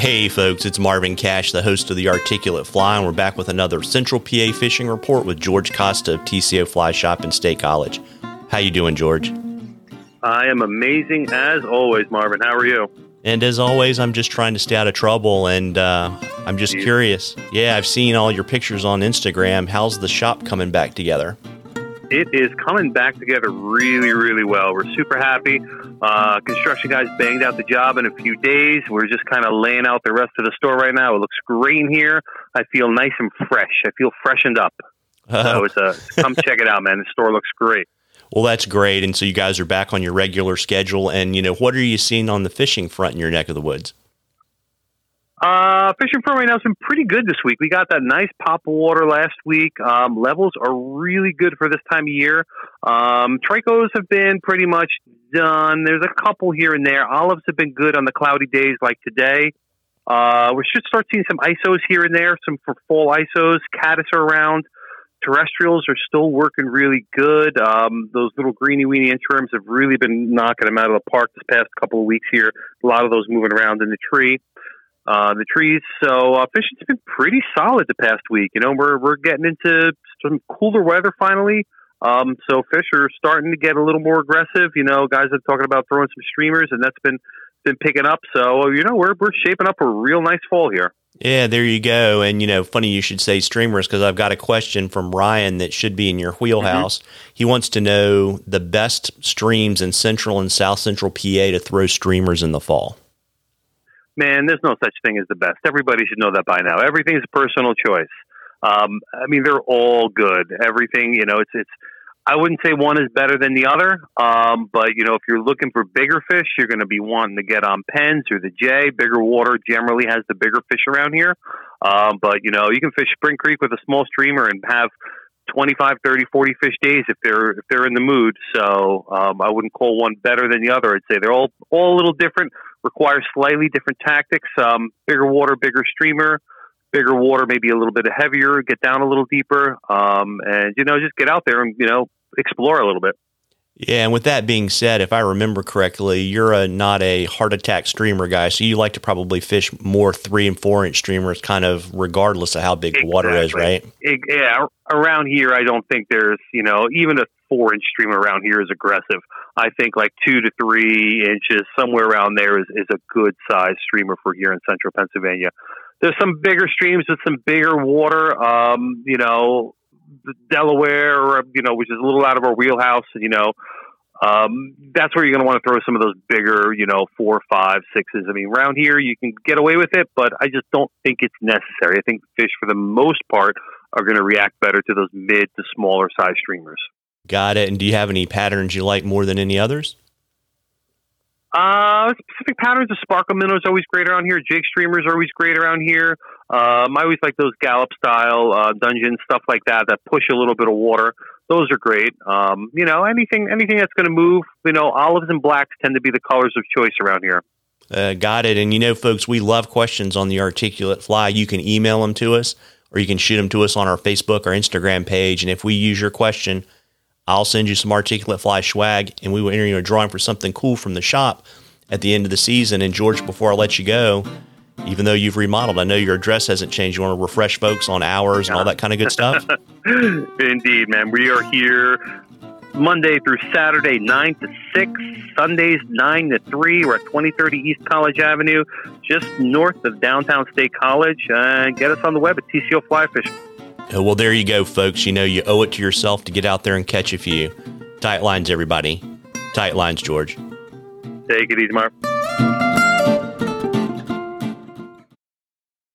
Hey, folks, it's Marvin Cash, the host of the Articulate Fly, and we're back with another Central PA fishing report with George Costa of TCO Fly Shop in State College. How you doing, George? I am amazing as always, Marvin. How are you? And as always, I'm just trying to stay out of trouble, and uh, I'm just curious. Yeah, I've seen all your pictures on Instagram. How's the shop coming back together? It is coming back together really, really well. We're super happy. Uh, construction guys banged out the job in a few days. We're just kind of laying out the rest of the store right now. It looks great in here. I feel nice and fresh. I feel freshened up. So it's a come check it out, man. The store looks great. Well, that's great. And so you guys are back on your regular schedule. And, you know, what are you seeing on the fishing front in your neck of the woods? Uh, fishing front right now has been pretty good this week. We got that nice pop of water last week. Um, levels are really good for this time of year. Um, Tricos have been pretty much done. There's a couple here and there. Olives have been good on the cloudy days like today. Uh, we should start seeing some ISOs here and there, some for fall ISOs. Caddis are around. Terrestrials are still working really good. Um, those little greeny weeny inchworms have really been knocking them out of the park this past couple of weeks here. A lot of those moving around in the tree uh, the trees. So uh, fishing's been pretty solid the past week. You know, we're we're getting into some cooler weather finally. Um, so fish are starting to get a little more aggressive. You know, guys are talking about throwing some streamers, and that's been been picking up. So you know, we're we're shaping up a real nice fall here. Yeah, there you go. And you know, funny you should say streamers because I've got a question from Ryan that should be in your wheelhouse. Mm-hmm. He wants to know the best streams in central and south central PA to throw streamers in the fall man, there's no such thing as the best. Everybody should know that by now. Everything's a personal choice. Um, I mean, they're all good. Everything, you know, it's it's. I wouldn't say one is better than the other, um, but you know, if you're looking for bigger fish, you're going to be wanting to get on Penns or the J. Bigger water generally has the bigger fish around here, um, but you know, you can fish Spring Creek with a small streamer and have 25, 30, 40 fish days if they're if they're in the mood. So um, I wouldn't call one better than the other. I'd say they're all all a little different requires slightly different tactics. Um, bigger water, bigger streamer, bigger water, maybe a little bit heavier, get down a little deeper, um, and you know, just get out there and you know, explore a little bit. Yeah, and with that being said, if I remember correctly, you're a not a heart attack streamer guy, so you like to probably fish more three and four inch streamers, kind of regardless of how big exactly. the water is, right? It, yeah, around here, I don't think there's you know even a four inch streamer around here is aggressive. I think like two to three inches, somewhere around there, is, is a good size streamer for here in central Pennsylvania. There's some bigger streams with some bigger water. Um, you know, Delaware, you know, which is a little out of our wheelhouse. You know, um, that's where you're going to want to throw some of those bigger, you know, four, five, sixes. I mean, around here you can get away with it, but I just don't think it's necessary. I think fish, for the most part, are going to react better to those mid to smaller size streamers. Got it. And do you have any patterns you like more than any others? Uh, specific patterns. The sparkle minnow is always great around here. Jig streamers are always great around here. Um, I always like those Galloup style uh, dungeon stuff like that that push a little bit of water. Those are great. Um, you know, anything anything that's going to move. You know, olives and blacks tend to be the colors of choice around here. Uh, got it. And you know, folks, we love questions on the Articulate Fly. You can email them to us, or you can shoot them to us on our Facebook or Instagram page. And if we use your question I'll send you some articulate fly swag and we will enter you a drawing for something cool from the shop at the end of the season. And George, before I let you go, even though you've remodeled, I know your address hasn't changed. You want to refresh folks on hours and all that kind of good stuff? Indeed, man. We are here Monday through Saturday, 9 to 6. Sundays, 9 to 3. We're at 2030 East College Avenue, just north of downtown State College. Uh, get us on the web at TCO Fly Fishing. Uh, well, there you go, folks. You know, you owe it to yourself to get out there and catch a few. Tight lines, everybody. Tight lines, George. Take it easy, Mark.